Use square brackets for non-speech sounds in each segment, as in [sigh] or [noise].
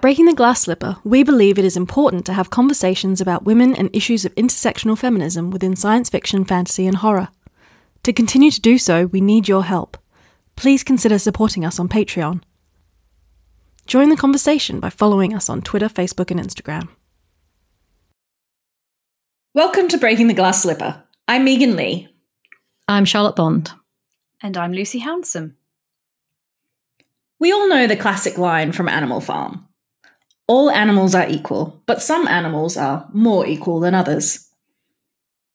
At Breaking the Glass Slipper, we believe it is important to have conversations about women and issues of intersectional feminism within science fiction, fantasy, and horror. To continue to do so, we need your help. Please consider supporting us on Patreon. Join the conversation by following us on Twitter, Facebook, and Instagram. Welcome to Breaking the Glass Slipper. I'm Megan Leigh. I'm Charlotte Bond. And I'm Lucy Hounsom. We all know the classic line from Animal Farm All animals are equal, but some animals are more equal than others.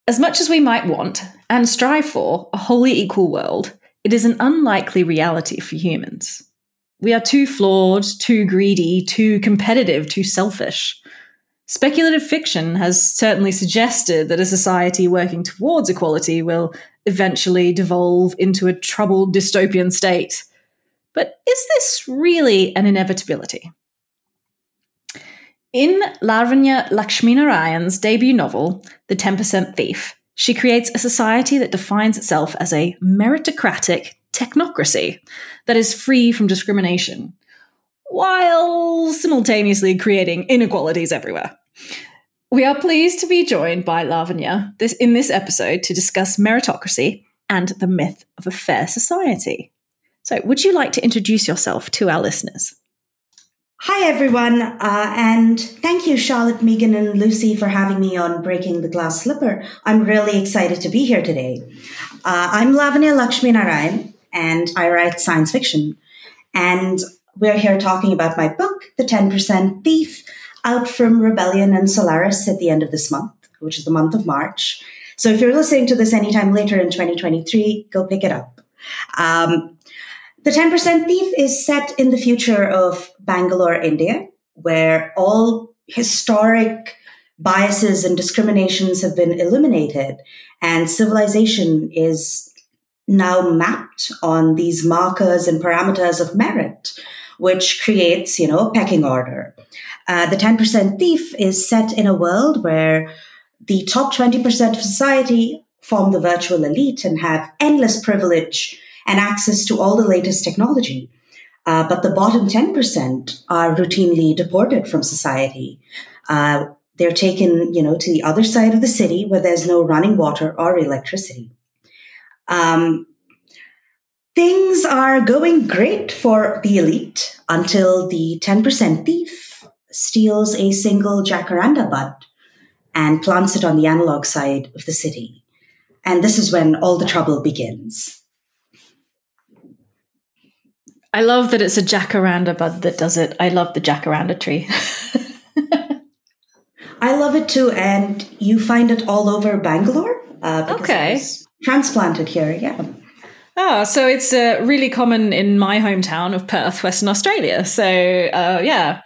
As much as we might want and strive for a wholly equal world, it is an unlikely reality for humans. We are too flawed, too greedy, too competitive, too selfish. Speculative fiction has certainly suggested that a society working towards equality will eventually devolve into a troubled dystopian state but is this really an inevitability? In Lavanya Lakshminarayan's debut novel, The 10% Thief, she creates a society that defines itself as a meritocratic technocracy that is free from discrimination, while simultaneously creating inequalities everywhere. We are pleased to be joined by Lavanya this, in this episode to discuss meritocracy and the myth of a fair society. So, would you like to introduce yourself to our listeners? Hi, everyone, uh, and thank you, Charlotte, Megan, and Lucy, for having me on Breaking the Glass Slipper. I'm really excited to be here today. Uh, I'm Lavanya Lakshminarayan, and I write science fiction. And we're here talking about my book, The 10% Thief, out from Rebellion and Solaris at the end of this month, which is the month of March. So if you're listening to this anytime later in 2023, go pick it up. Um, the 10% Thief is set in the future of Bangalore, India, where all historic biases and discriminations have been eliminated and civilization is now mapped on these markers and parameters of merit, which creates, you know, pecking order. Uh, the 10% Thief is set in a world where the top 20% of society form the virtual elite and have endless privilege and access to all the latest technology. Uh, but the bottom 10% are routinely deported from society. Uh, they're taken, you know, to the other side of the city where there's no running water or electricity. Um, things are going great for the elite until the 10% thief steals a single jacaranda bud and plants it on the analog side of the city. And this is when all the trouble begins. I love that it's a jacaranda bud that does it. I love the jacaranda tree. [laughs] I love it too, and you find it all over Bangalore. Uh, okay. Transplanted here, yeah. Oh, so it's uh, really common in my hometown of Perth, Western Australia. So, uh, yeah.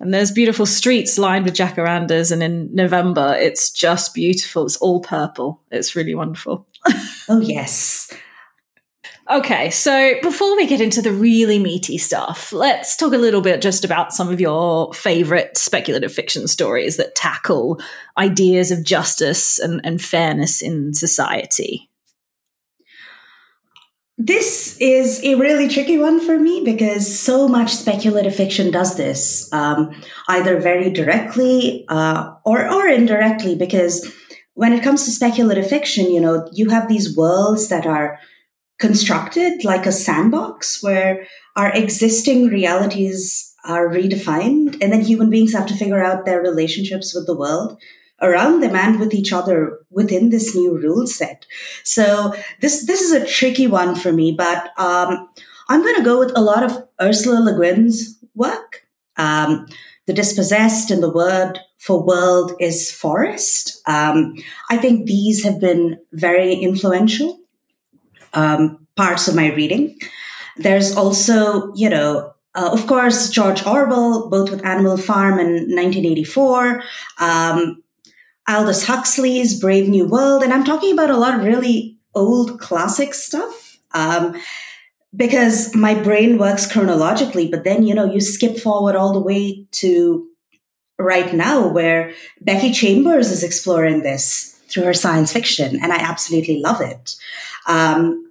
And there's beautiful streets lined with jacarandas. And in November, it's just beautiful. It's all purple. It's really wonderful. [laughs] oh, yes. Okay, so before we get into the really meaty stuff, let's talk a little bit just about some of your favorite speculative fiction stories that tackle ideas of justice and, and fairness in society. This is a really tricky one for me because so much speculative fiction does this, um, either very directly uh, or, or indirectly. Because when it comes to speculative fiction, you know, you have these worlds that are constructed like a sandbox where our existing realities are redefined and then human beings have to figure out their relationships with the world around them and with each other within this new rule set. So this this is a tricky one for me but um, i'm going to go with a lot of ursula le guin's work. Um, the dispossessed and the word for world is forest. Um, i think these have been very influential um, parts of my reading. There's also, you know, uh, of course, George Orwell, both with Animal Farm and 1984, um, Aldous Huxley's Brave New World, and I'm talking about a lot of really old classic stuff. Um, because my brain works chronologically, but then, you know, you skip forward all the way to right now where Becky Chambers is exploring this through her science fiction, and I absolutely love it. Um,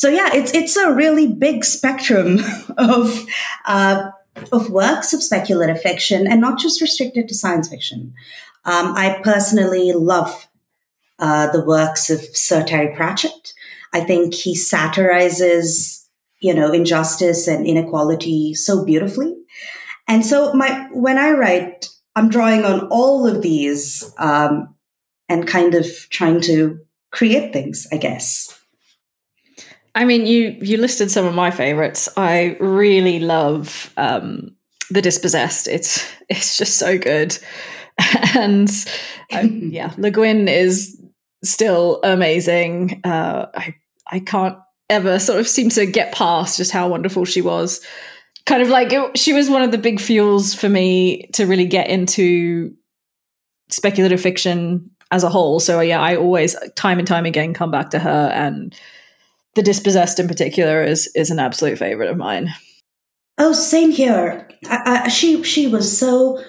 so yeah, it's it's a really big spectrum [laughs] of uh, of works of speculative fiction and not just restricted to science fiction. Um, I personally love uh, the works of Sir Terry Pratchett. I think he satirizes, you know, injustice and inequality so beautifully. And so my when I write, I'm drawing on all of these um, and kind of trying to create things, I guess. I mean, you you listed some of my favorites. I really love um, the Dispossessed. It's it's just so good, [laughs] and um, [laughs] yeah, Le Guin is still amazing. Uh, I I can't ever sort of seem to get past just how wonderful she was. Kind of like it, she was one of the big fuels for me to really get into speculative fiction as a whole. So yeah, I always time and time again come back to her and the dispossessed in particular is is an absolute favorite of mine. Oh, same here. I, I, she she was so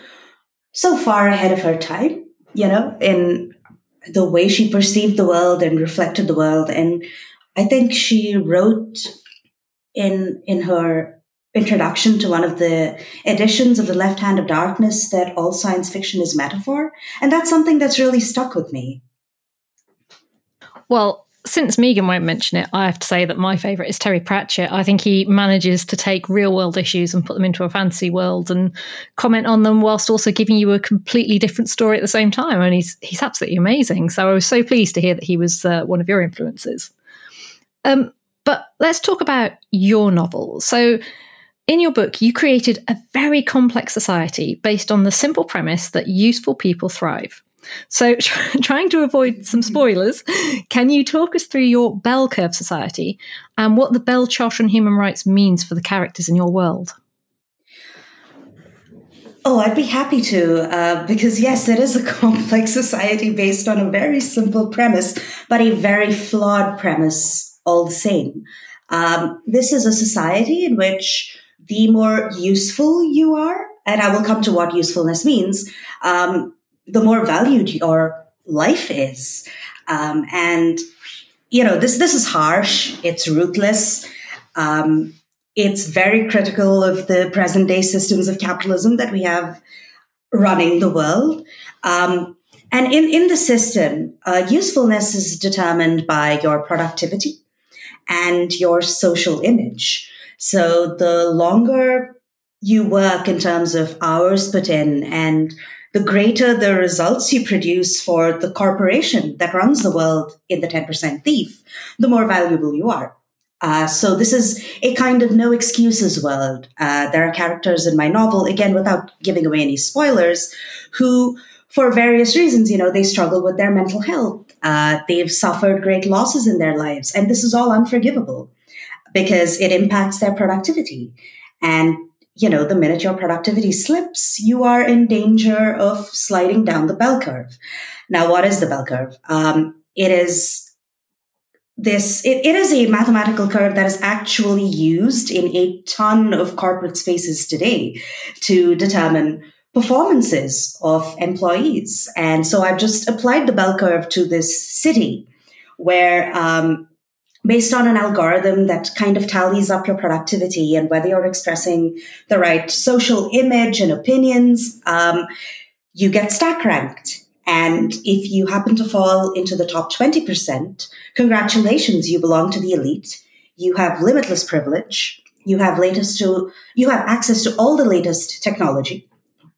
so far ahead of her time, you know, in the way she perceived the world and reflected the world. And I think she wrote in in her introduction to one of the editions of the left hand of darkness that all science fiction is metaphor and that's something that's really stuck with me well since Megan won't mention it, I have to say that my favourite is Terry Pratchett. I think he manages to take real world issues and put them into a fantasy world and comment on them whilst also giving you a completely different story at the same time. And he's he's absolutely amazing. So I was so pleased to hear that he was uh, one of your influences. Um, but let's talk about your novel. So in your book, you created a very complex society based on the simple premise that useful people thrive. So, [laughs] trying to avoid some spoilers, can you talk us through your bell curve society and what the Bell Charter on Human Rights means for the characters in your world? Oh, I'd be happy to, uh, because yes, it is a [laughs] complex society based on a very simple premise, but a very flawed premise all the same. Um, this is a society in which the more useful you are, and I will come to what usefulness means, um, the more valued your life is. Um, and you know this this is harsh. It's ruthless. Um, it's very critical of the present day systems of capitalism that we have running the world. Um, and in, in the system, uh, usefulness is determined by your productivity and your social image. So the longer you work in terms of hours put in and the greater the results you produce for the corporation that runs the world in the 10% thief, the more valuable you are. Uh, so this is a kind of no excuses world. Uh, there are characters in my novel, again, without giving away any spoilers, who, for various reasons, you know, they struggle with their mental health. Uh, they've suffered great losses in their lives, and this is all unforgivable because it impacts their productivity. And you know, the minute your productivity slips, you are in danger of sliding down the bell curve. Now, what is the bell curve? Um, it is this, it, it is a mathematical curve that is actually used in a ton of corporate spaces today to determine performances of employees. And so I've just applied the bell curve to this city where, um, based on an algorithm that kind of tallies up your productivity and whether you're expressing the right social image and opinions, um, you get stack ranked. And if you happen to fall into the top 20%, congratulations, you belong to the elite. You have limitless privilege. You have latest to, you have access to all the latest technology.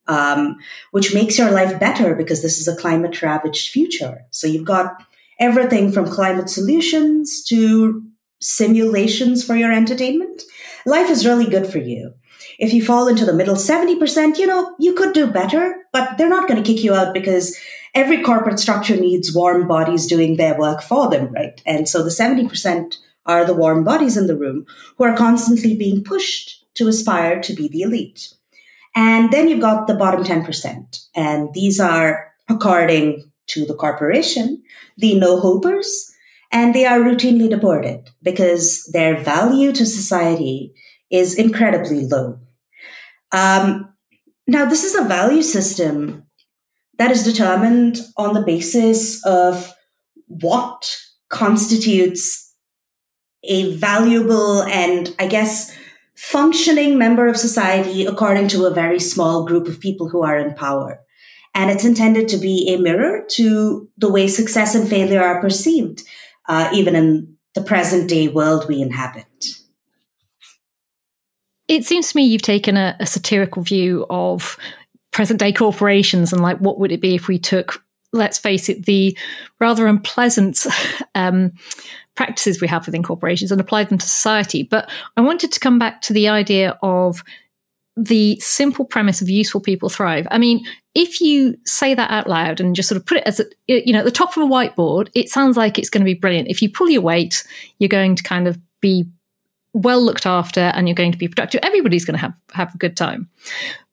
Um, which makes your life better because this is a climate ravaged future. So you've got everything from climate solutions to simulations for your entertainment. Life is really good for you. If you fall into the middle 70%, you know, you could do better, but they're not going to kick you out because every corporate structure needs warm bodies doing their work for them, right? And so the 70% are the warm bodies in the room who are constantly being pushed to aspire to be the elite. And then you've got the bottom 10%. And these are, according to the corporation, the no hopers, and they are routinely deported because their value to society is incredibly low. Um, now, this is a value system that is determined on the basis of what constitutes a valuable and, I guess, functioning member of society according to a very small group of people who are in power. And it's intended to be a mirror to the way success and failure are perceived, uh, even in the present day world we inhabit. It seems to me you've taken a, a satirical view of present day corporations and like what would it be if we took let's face it the rather unpleasant [laughs] um, practices we have within corporations and apply them to society but i wanted to come back to the idea of the simple premise of useful people thrive i mean if you say that out loud and just sort of put it as a, you know at the top of a whiteboard it sounds like it's going to be brilliant. If you pull your weight you're going to kind of be well looked after and you're going to be productive. Everybody's going to have have a good time.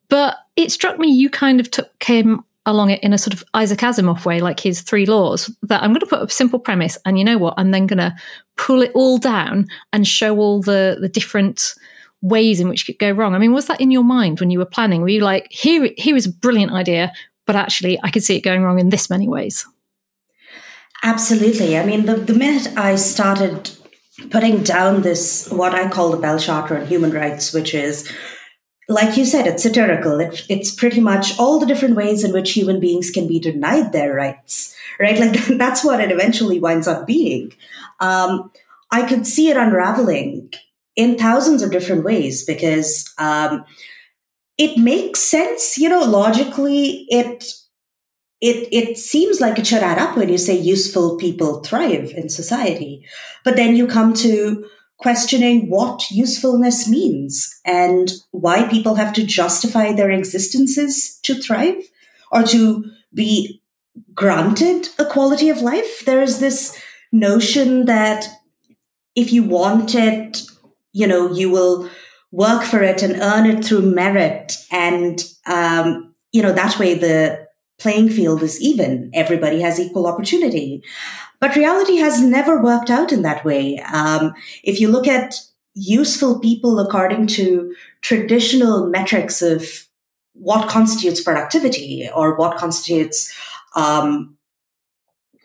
But it struck me you kind of took came along it in a sort of Isaac Asimov way, like his three laws, that I'm going to put a simple premise, and you know what? I'm then going to pull it all down and show all the the different ways in which it could go wrong. I mean, was that in your mind when you were planning? Were you like, here, here is a brilliant idea, but actually I could see it going wrong in this many ways? Absolutely. I mean, the, the minute I started putting down this, what I call the Bell Charter on human rights, which is like you said, it's satirical. It, it's pretty much all the different ways in which human beings can be denied their rights, right? Like [laughs] that's what it eventually winds up being. Um, I could see it unraveling in thousands of different ways because um, it makes sense, you know, logically. It it it seems like it should add up when you say useful people thrive in society, but then you come to questioning what usefulness means and why people have to justify their existences to thrive or to be granted a quality of life. There is this notion that if you want it, you know, you will work for it and earn it through merit. And, um, you know, that way the playing field is even. Everybody has equal opportunity. But reality has never worked out in that way. Um, if you look at useful people according to traditional metrics of what constitutes productivity or what constitutes, um,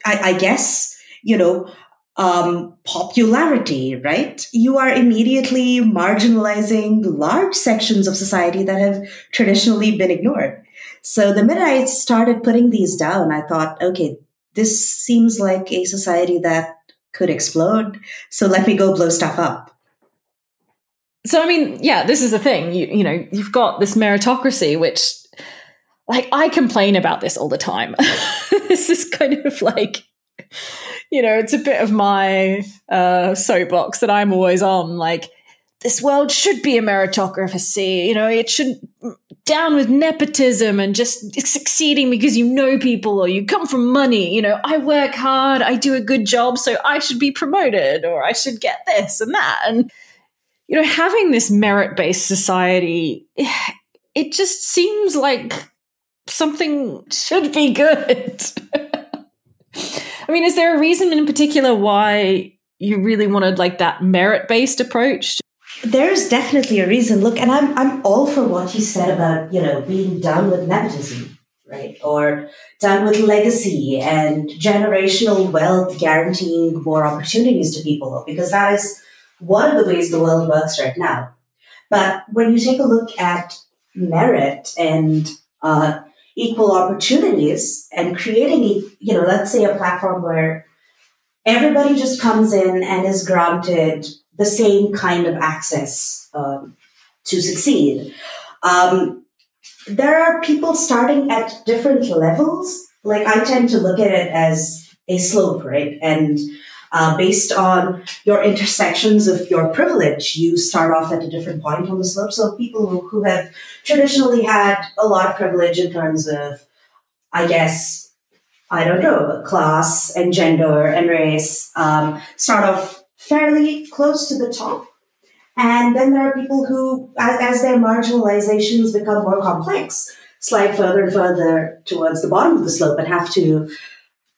I, I, guess, you know, um, popularity, right? You are immediately marginalizing large sections of society that have traditionally been ignored. So the minute I started putting these down, I thought, okay, this seems like a society that could explode. So let me go blow stuff up. So I mean, yeah, this is the thing. You you know, you've got this meritocracy, which like I complain about this all the time. [laughs] this is kind of like you know, it's a bit of my uh, soapbox that I'm always on. Like, this world should be a meritocracy. You know, it should down with nepotism and just succeeding because you know people or you come from money. You know, I work hard, I do a good job, so I should be promoted or I should get this and that. And, you know, having this merit based society, it just seems like something should be good. [laughs] I mean, is there a reason in particular why you really wanted like that merit based approach? There's definitely a reason. Look, and I'm I'm all for what you said about you know being done with nepotism, right, or done with legacy and generational wealth, guaranteeing more opportunities to people, because that is one of the ways the world works right now. But when you take a look at merit and uh, equal opportunities and creating, you know, let's say a platform where everybody just comes in and is granted the same kind of access um, to succeed. Um, there are people starting at different levels. Like I tend to look at it as a slope, right? And uh, based on your intersections of your privilege, you start off at a different point on the slope. So people who, who have traditionally had a lot of privilege in terms of, I guess, I don't know, class and gender and race, um, start off fairly close to the top. And then there are people who, as, as their marginalizations become more complex, slide further and further towards the bottom of the slope and have to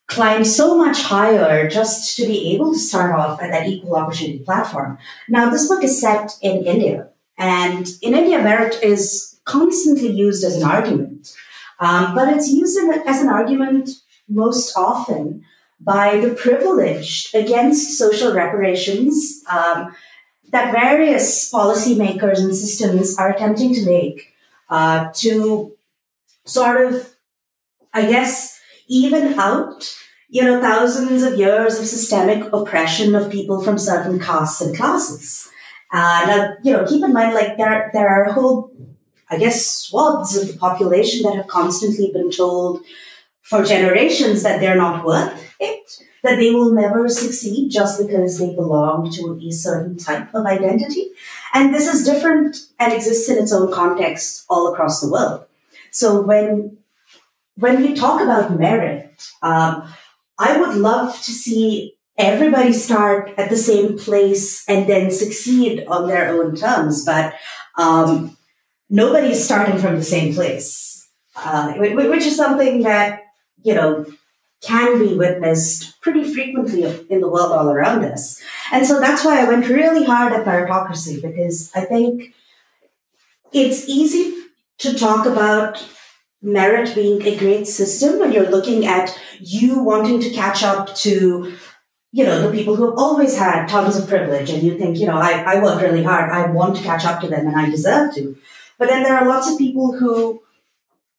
climb so much higher just to be able to start off at that equal opportunity platform. Now, this book is set in India, and in India, merit is constantly used as an argument, um, but it's used as an argument most often by the privileged against social reparations um, that various policymakers and systems are attempting to make uh, to sort of, I guess, even out, you know, thousands of years of systemic oppression of people from certain castes and classes. Uh, now, you know, keep in mind, like there, there are whole, I guess, swaths of the population that have constantly been told for generations that they're not worth it, that they will never succeed just because they belong to a certain type of identity. And this is different and exists in its own context all across the world. So when when we talk about merit, um, I would love to see everybody start at the same place and then succeed on their own terms, but um, nobody's starting from the same place, uh, which is something that you know can be witnessed pretty frequently in the world all around us. And so that's why I went really hard at meritocracy because I think it's easy to talk about merit being a great system when you're looking at you wanting to catch up to you know the people who have always had tons of privilege and you think you know I, I work really hard i want to catch up to them and i deserve to but then there are lots of people who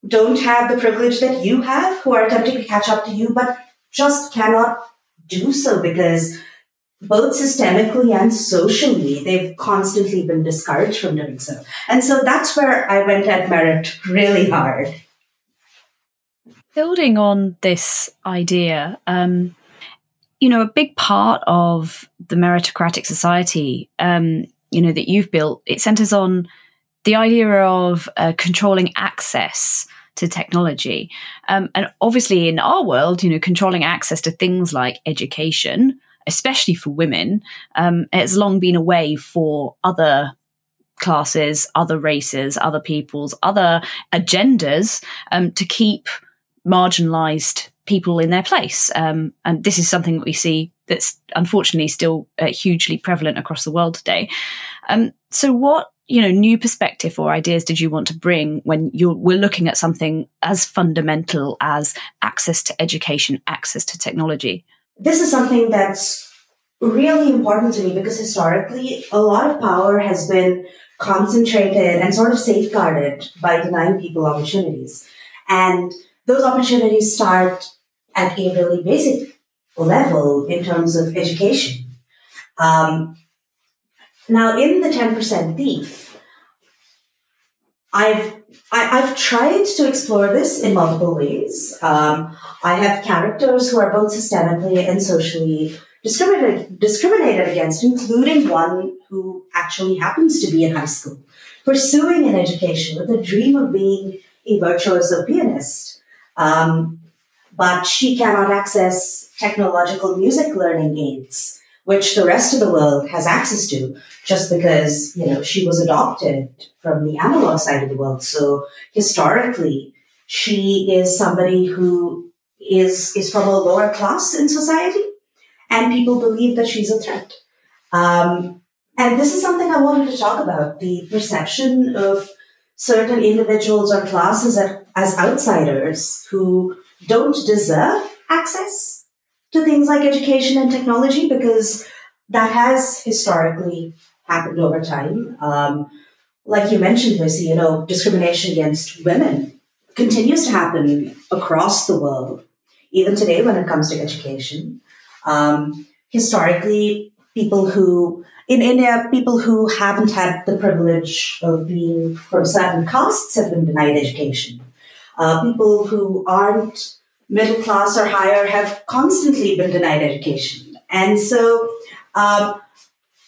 don't have the privilege that you have who are attempting to catch up to you but just cannot do so because both systemically and socially, they've constantly been discouraged from doing so. And so that's where I went at merit really hard. Building on this idea, um, you know, a big part of the meritocratic society, um, you know, that you've built, it centers on the idea of uh, controlling access to technology. Um, and obviously, in our world, you know, controlling access to things like education, especially for women, um, it's long been a way for other classes, other races, other peoples, other agendas um, to keep marginalized people in their place. Um, and this is something that we see that's unfortunately still uh, hugely prevalent across the world today. Um, so, what you know new perspective or ideas did you want to bring when you're we're looking at something as fundamental as access to education, access to technology? this is something that's really important to me because historically a lot of power has been concentrated and sort of safeguarded by denying people opportunities. And those opportunities start at a really basic level in terms of education. Um, now, in the 10% thief, I've I, have tried to explore this in multiple ways. Um, I have characters who are both systemically and socially discriminated, discriminated against, including one who actually happens to be in high school, pursuing an education with a dream of being a virtuoso pianist. Um, but she cannot access technological music learning aids which the rest of the world has access to just because, you know, she was adopted from the analog side of the world. So historically, she is somebody who is, is from a lower class in society and people believe that she's a threat. Um, and this is something I wanted to talk about, the perception of certain individuals or classes as outsiders who don't deserve access to things like education and technology because that has historically happened over time. Um, like you mentioned, Lucy, you know, discrimination against women continues to happen across the world, even today when it comes to education. Um, historically, people who in India, people who haven't had the privilege of being from certain castes have been denied education. Uh, people who aren't middle class or higher have constantly been denied education. And so, um,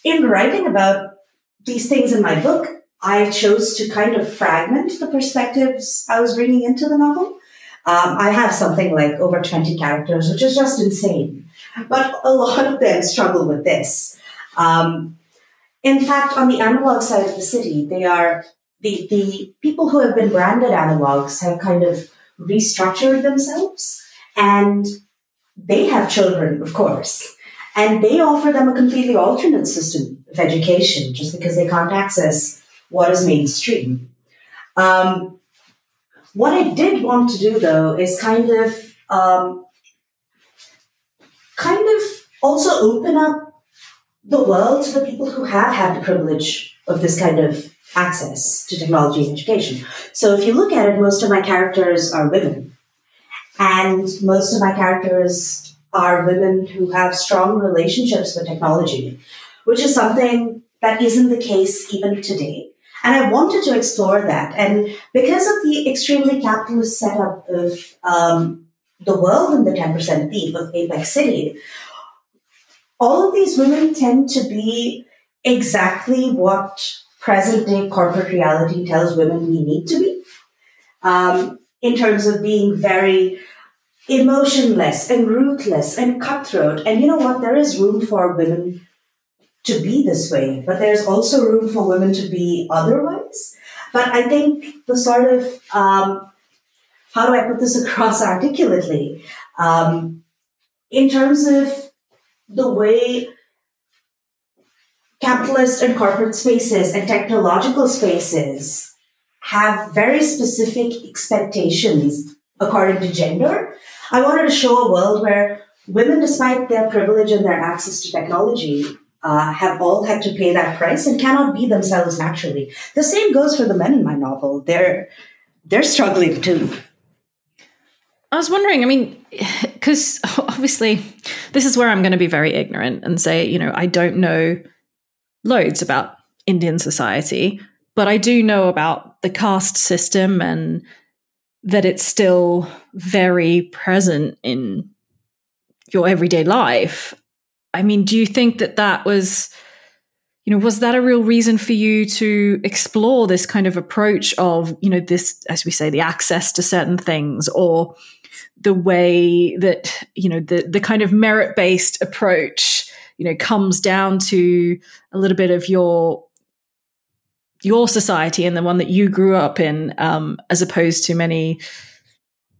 in writing about these things in my book, I chose to kind of fragment the perspectives I was bringing into the novel. Um, I have something like over 20 characters, which is just insane. But a lot of them struggle with this. Um, in fact, on the analog side of the city, they are the, the people who have been branded analogs have kind of restructured themselves and they have children, of course, and they offer them a completely alternate system of education just because they can't access what is mainstream. Um, what I did want to do though is kind of um, kind of also open up the world to the people who have had the privilege of this kind of access to technology and education. So if you look at it, most of my characters are women. And most of my characters are women who have strong relationships with technology, which is something that isn't the case even today. And I wanted to explore that. And because of the extremely capitalist setup of um, the world in the 10% thief of Apex City, all of these women tend to be exactly what present day corporate reality tells women we need to be um, in terms of being very emotionless and ruthless and cutthroat. And you know what? There is room for women to be this way, but there's also room for women to be otherwise. But I think the sort of um, how do I put this [laughs] across articulately? Um, in terms of the way capitalist and corporate spaces and technological spaces have very specific expectations according to gender. I wanted to show a world where women, despite their privilege and their access to technology, uh, have all had to pay that price and cannot be themselves naturally. The same goes for the men in my novel. They're they're struggling too. I was wondering, I mean, [sighs] because obviously this is where I'm going to be very ignorant and say, you know, I don't know loads about Indian society, but I do know about the caste system and that it's still very present in your everyday life. I mean, do you think that that was, you know, was that a real reason for you to explore this kind of approach of, you know, this, as we say, the access to certain things or the way that, you know, the, the kind of merit based approach, you know, comes down to a little bit of your your society and the one that you grew up in, um, as opposed to many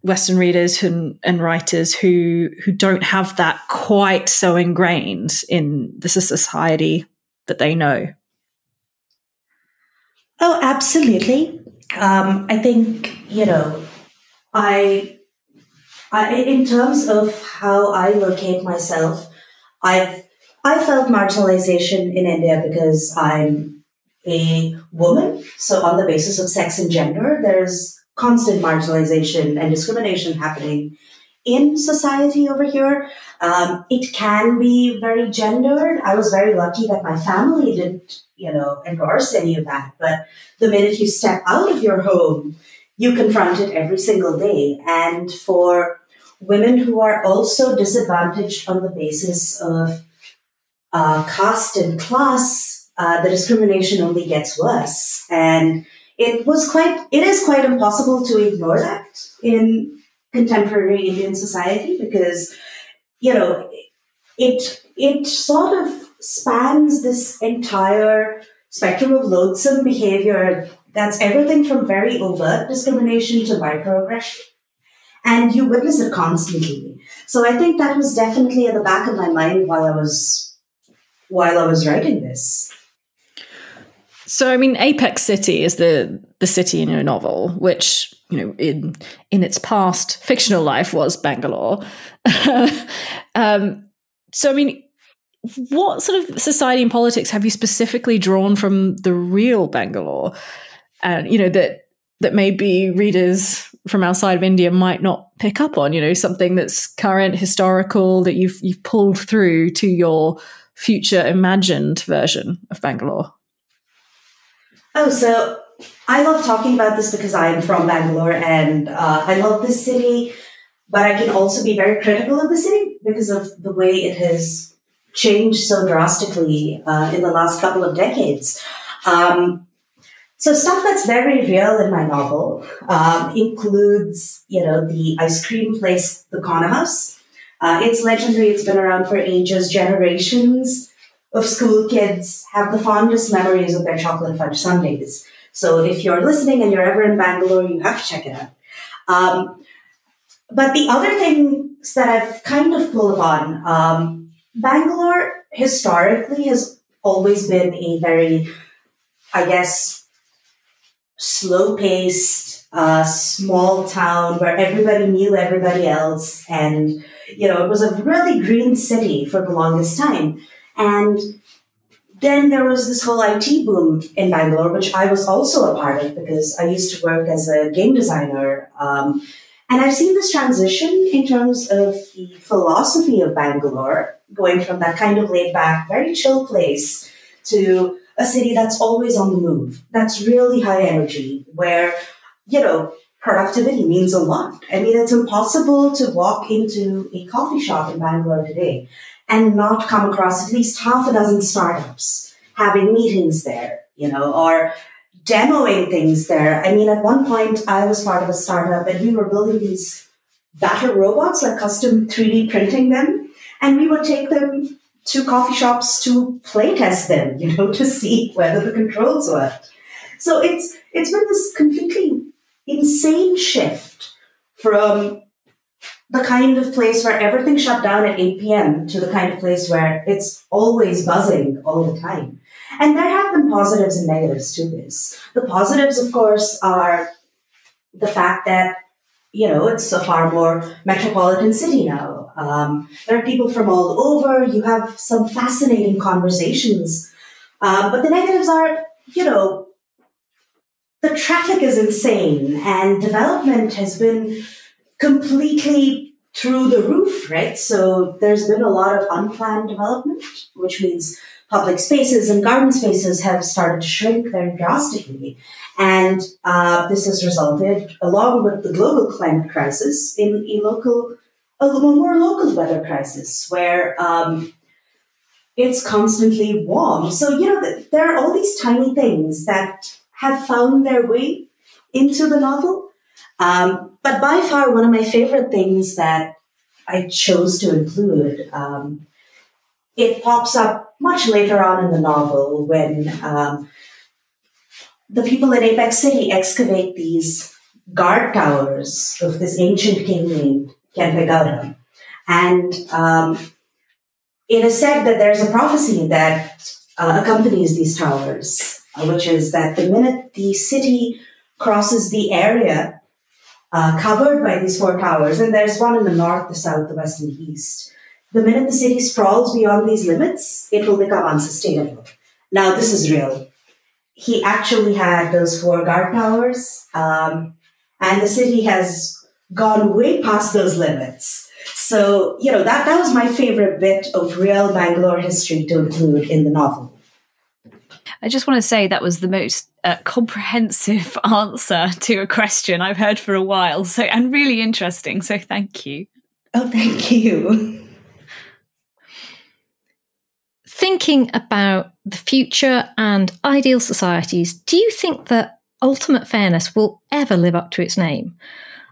Western readers and, and writers who who don't have that quite so ingrained in the society that they know. Oh, absolutely. Um, I think you know, I, I in terms of how I locate myself, I've I felt marginalization in India because I'm a woman. So on the basis of sex and gender, there's constant marginalization and discrimination happening in society over here. Um, it can be very gendered. I was very lucky that my family didn't, you know, endorse any of that. But the minute you step out of your home, you confront it every single day. And for women who are also disadvantaged on the basis of uh, caste and class, uh, the discrimination only gets worse. And it was quite, it is quite impossible to ignore that in contemporary Indian society because, you know, it, it sort of spans this entire spectrum of loathsome behavior that's everything from very overt discrimination to microaggression. And you witness it constantly. So I think that was definitely at the back of my mind while I was while I was writing this. So, I mean, Apex City is the the city in your novel, which you know, in in its past fictional life was Bangalore. [laughs] um, so, I mean, what sort of society and politics have you specifically drawn from the real Bangalore, and you know that that maybe readers from outside of India might not pick up on? You know, something that's current, historical that you've you've pulled through to your future imagined version of Bangalore. Oh, so I love talking about this because I'm from Bangalore and uh, I love this city, but I can also be very critical of the city because of the way it has changed so drastically uh, in the last couple of decades. Um, so stuff that's very real in my novel um, includes, you know, the ice cream place, the Corner House. Uh, it's legendary. It's been around for ages, generations of school kids have the fondest memories of their chocolate fudge sundaes. So if you're listening and you're ever in Bangalore, you have to check it out. Um, but the other things that I've kind of pulled upon, um, Bangalore historically has always been a very, I guess, slow paced, uh, small town where everybody knew everybody else. And, you know, it was a really green city for the longest time. And then there was this whole IT boom in Bangalore, which I was also a part of because I used to work as a game designer. Um, and I've seen this transition in terms of the philosophy of Bangalore, going from that kind of laid back, very chill place to a city that's always on the move, that's really high energy, where, you know, productivity means a lot. I mean, it's impossible to walk into a coffee shop in Bangalore today and not come across at least half a dozen startups having meetings there, you know, or demoing things there. I mean, at one point, I was part of a startup and we were building these battle robots, like custom 3D printing them. And we would take them to coffee shops to play test them, [laughs] you know, to see whether the controls worked. So it's it's been this completely insane shift from the kind of place where everything shut down at 8 p.m. to the kind of place where it's always buzzing all the time. And there have been positives and negatives to this. The positives, of course, are the fact that, you know, it's a far more metropolitan city now. Um, there are people from all over. You have some fascinating conversations. Um, but the negatives are, you know, the traffic is insane and development has been completely through the roof, right? So there's been a lot of unplanned development, which means public spaces and garden spaces have started to shrink very drastically. And uh, this has resulted, along with the global climate crisis, in a local, a more local weather crisis where um, it's constantly warm. So, you know, there are all these tiny things that have found their way into the novel. Um, but by far, one of my favorite things that I chose to include, um, it pops up much later on in the novel when um, the people in Apex City excavate these guard towers of this ancient king named Kempegowda. And um, it is said that there's a prophecy that uh, accompanies these towers, which is that the minute the city crosses the area uh, covered by these four towers, and there's one in the north, the south, the west, and the east. The minute the city sprawls beyond these limits, it will become unsustainable. Now, this is real. He actually had those four guard towers, um, and the city has gone way past those limits. So, you know, that, that was my favorite bit of real Bangalore history to include in the novel. I just want to say that was the most uh, comprehensive [laughs] answer to a question I've heard for a while. So, and really interesting. So, thank you. Oh, thank you. Thinking about the future and ideal societies, do you think that ultimate fairness will ever live up to its name?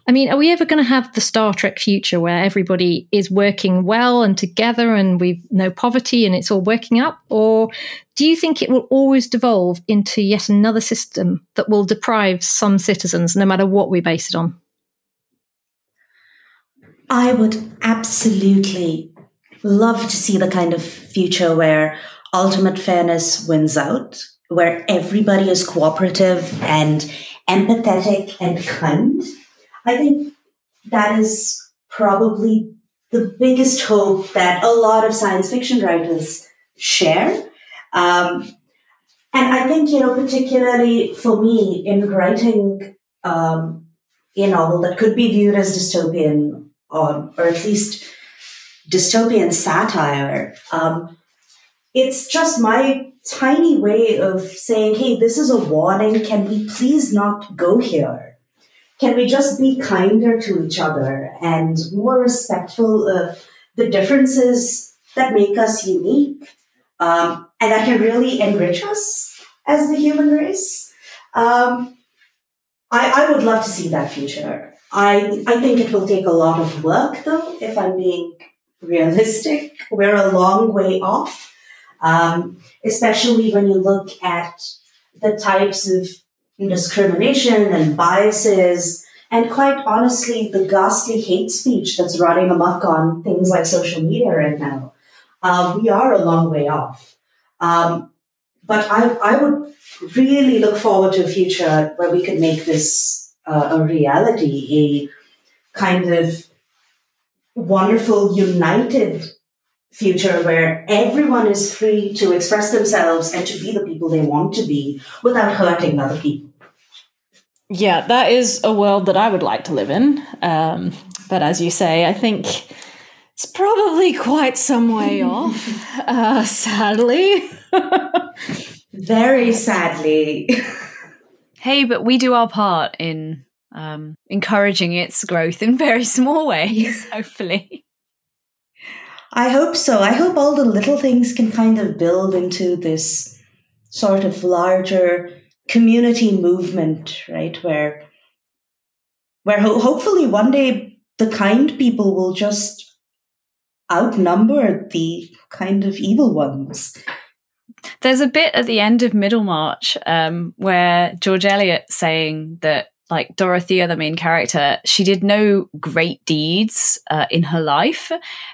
I mean, are we ever going to have the Star Trek future where everybody is working well and together and we've no poverty and it's all working up? Or do you think it will always devolve into yet another system that will deprive some citizens, no matter what we base it on? I would absolutely love to see the kind of future where ultimate fairness wins out, where everybody is cooperative and empathetic and kind I think that is probably the biggest hope that a lot of science fiction writers share. Um, and I think, you know, particularly for me in writing um, a novel that could be viewed as dystopian or, or at least dystopian satire, um, it's just my tiny way of saying, hey, this is a warning. Can we please not go here? Can we just be kinder to each other and more respectful of the differences that make us unique um, and that can really enrich us as the human race? Um, I, I would love to see that future. I, I think it will take a lot of work, though, if I'm being realistic. We're a long way off, um, especially when you look at the types of discrimination and biases, and quite honestly, the ghastly hate speech that's running amok on things like social media right now. Uh, we are a long way off. Um, but I, I would really look forward to a future where we could make this uh, a reality, a kind of wonderful, united future where everyone is free to express themselves and to be the people they want to be without hurting other people. Yeah, that is a world that I would like to live in. Um, but as you say, I think it's probably quite some way [laughs] off, uh, sadly. Very sadly. hey, but we do our part in um, encouraging its growth in very small ways, [laughs] hopefully. I hope so. I hope all the little things can kind of build into this sort of larger community movement, right? Where, where ho- hopefully one day the kind people will just outnumber the kind of evil ones. There's a bit at the end of Middlemarch um, where George Eliot saying that like Dorothea, the main character, she did no great deeds uh, in her life,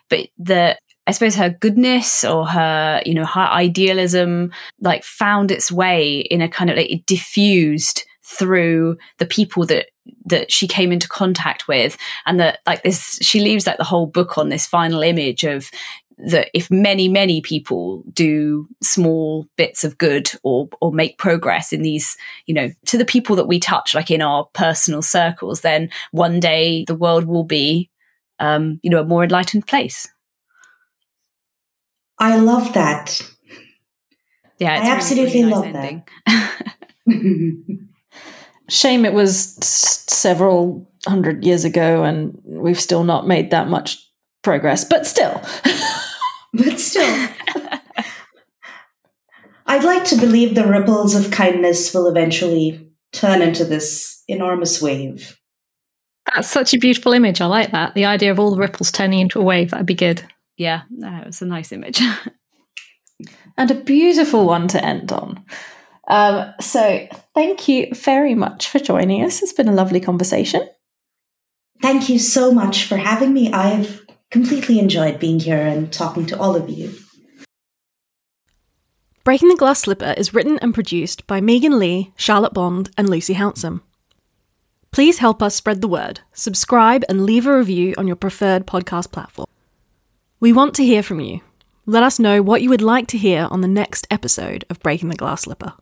but the I suppose her goodness or her, you know, her idealism like found its way in a kind of like it diffused through the people that that she came into contact with. And that like this she leaves like the whole book on this final image of that if many many people do small bits of good or or make progress in these you know to the people that we touch like in our personal circles then one day the world will be um you know a more enlightened place I love that. Yeah, I absolutely really nice love that. [laughs] Shame it was s- several hundred years ago and we've still not made that much progress, but still. [laughs] but still. [laughs] I'd like to believe the ripples of kindness will eventually turn into this enormous wave. That's such a beautiful image. I like that. The idea of all the ripples turning into a wave, that'd be good yeah, it was a nice image. [laughs] and a beautiful one to end on. Um, so, thank you very much for joining us. It's been a lovely conversation. Thank you so much for having me. I've completely enjoyed being here and talking to all of you. Breaking the Glass Slipper is written and produced by Megan Leigh, Charlotte Bond, and Lucy Hounsom. Please help us spread the word, subscribe, and leave a review on your preferred podcast platform. We want to hear from you. Let us know what you would like to hear on the next episode of Breaking the Glass Slipper.